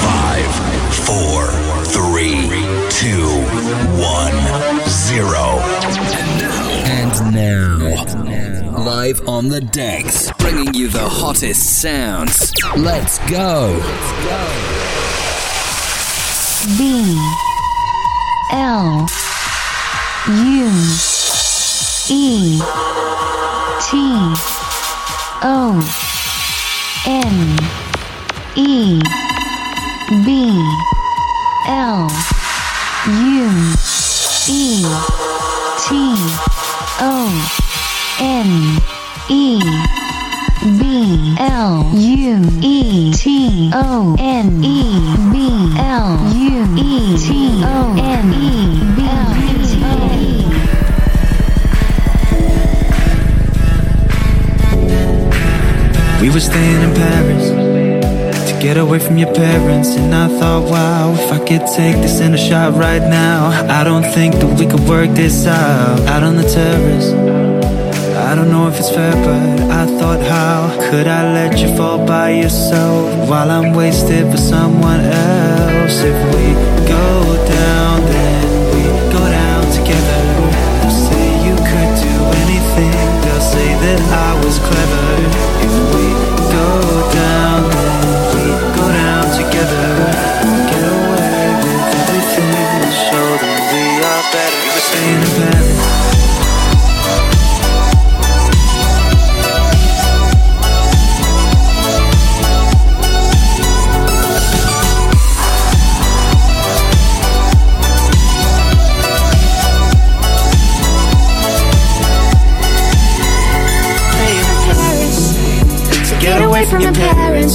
Five, four, three, two, one, zero. And now, live on the decks, bringing you the hottest sounds. Let's go. B L U E T O N E B L U E T O N E B L U E T O N E B L U E T O N E We were staying in Paris to get away from your parents. And I thought, wow, if I could take this in a shot right now, I don't think that we could work this out. Out on the terrace. I don't know if it's fair, but I thought, how could I let you fall by yourself while I'm wasted for someone else? If we go down, then we go down together. They'll say you could do anything, they'll say that I was clever. Get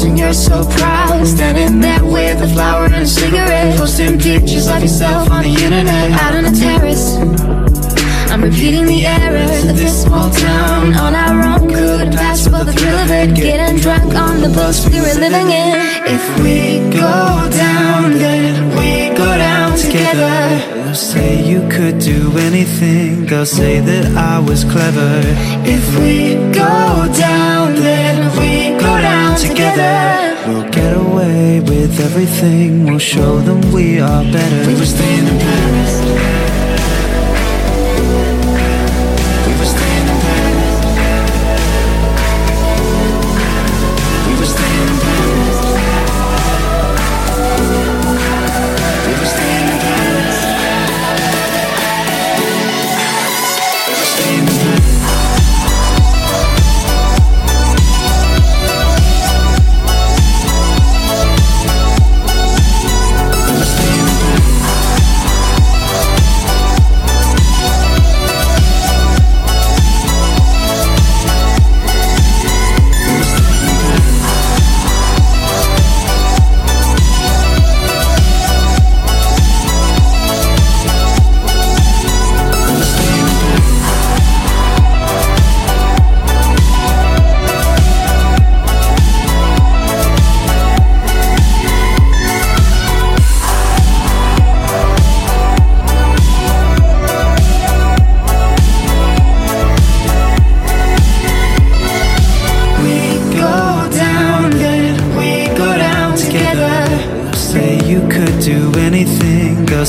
and you're so proud. Standing there with a flower and a cigarette. Posting pictures of yourself on the internet. Out on a terrace. I'm repeating the errors of this small town. On our own couldn't pass for the thrill of it. Getting drunk on the books we were living in. If we go down then we go down together. They'll say you could do anything. They'll say that I was clever. If we go down then down We'll get away with everything. We'll show them we are better. We were staying in Paris.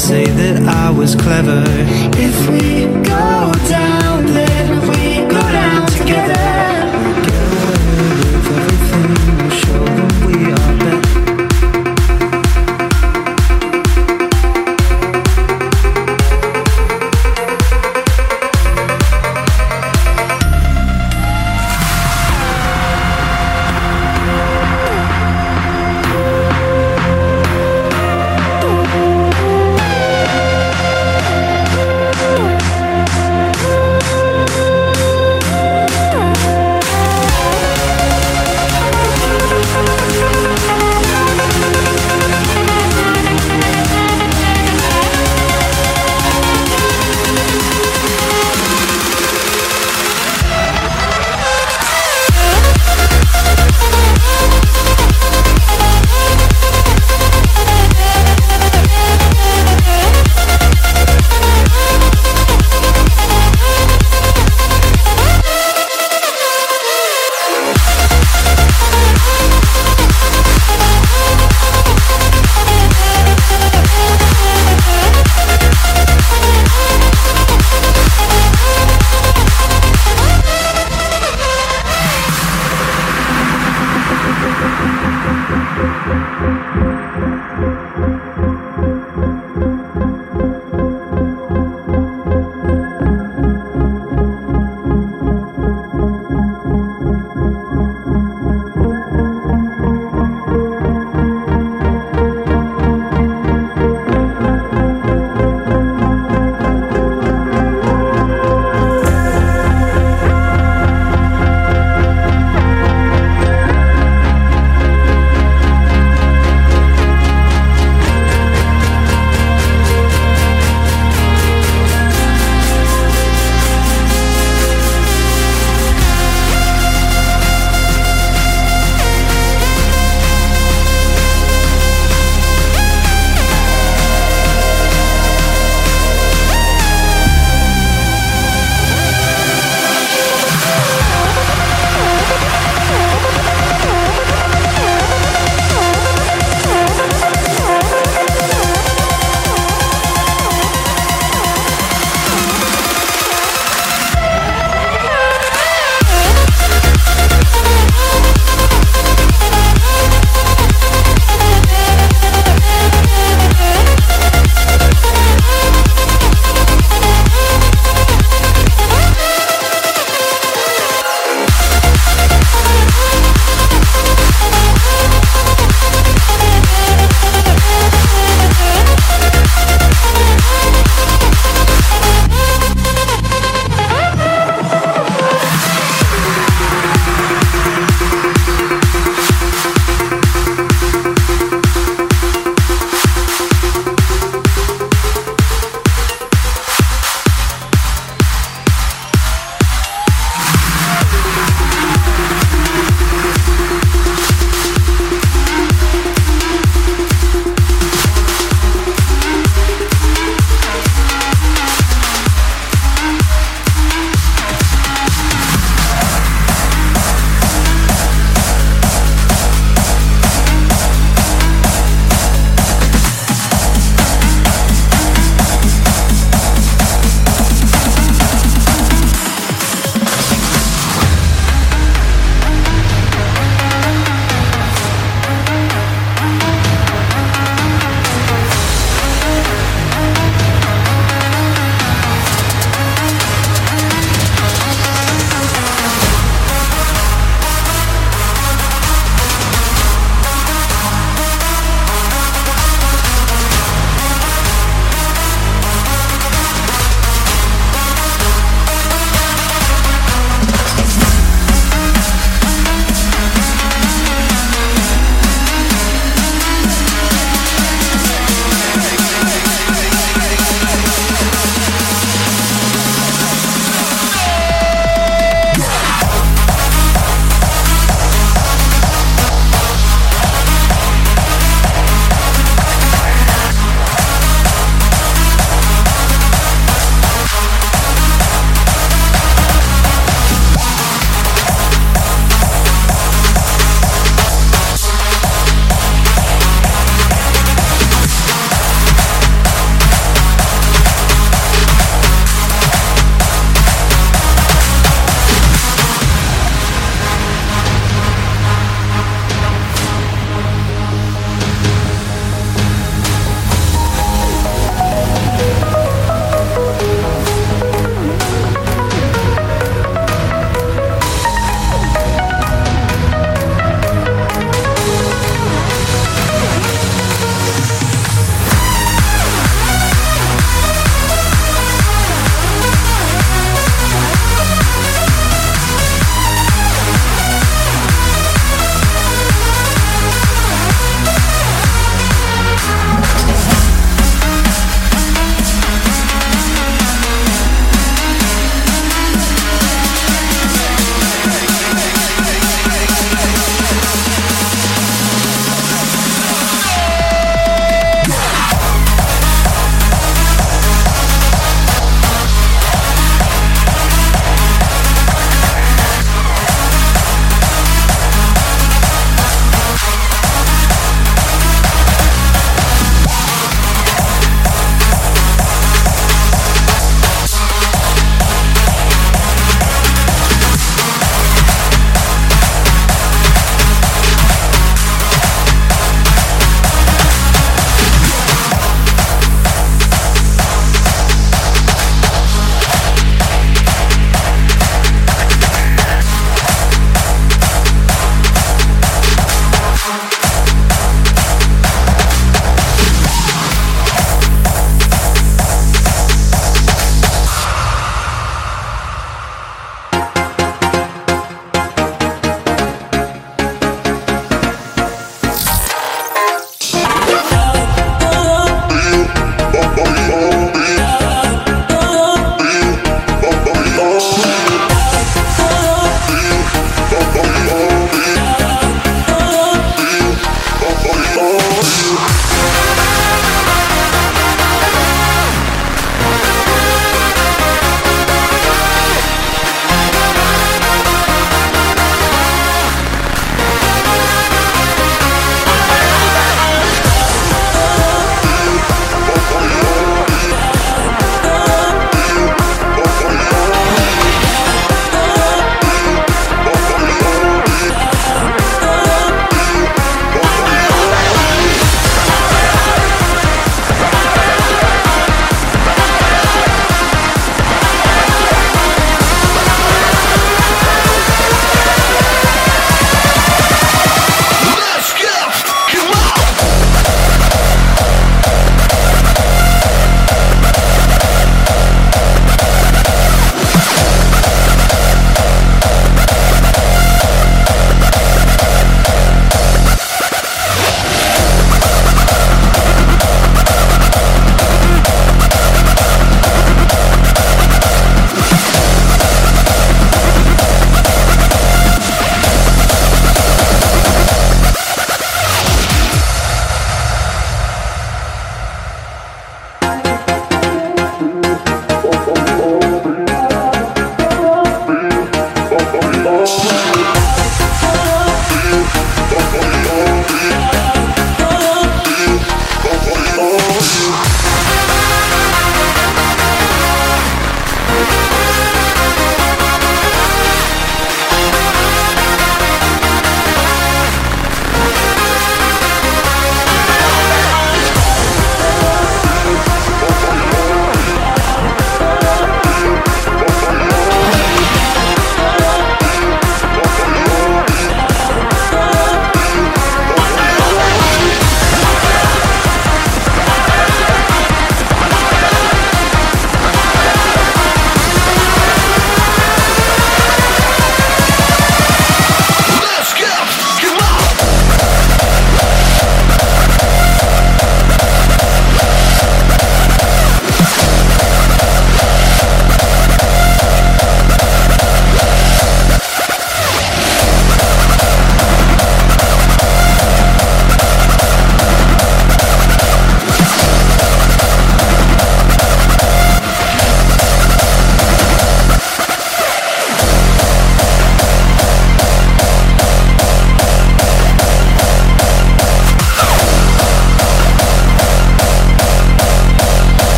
Say that I was clever. If we go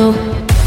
Come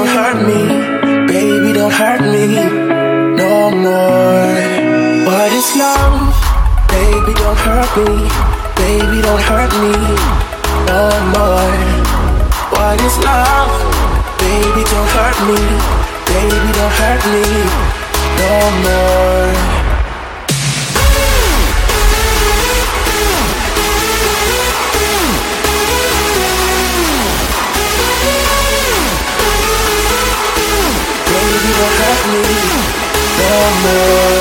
don't hurt me, baby, don't hurt me no more. What is love? Baby, don't hurt me, baby, don't hurt me no more. What is love? Baby, don't hurt me, baby, don't hurt me no more. don't touch me no more.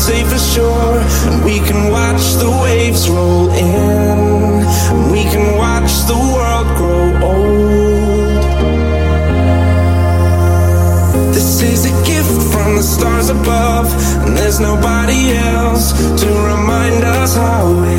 safe for sure. And we can watch the waves roll in. And we can watch the world grow old. This is a gift from the stars above. And there's nobody else to remind us how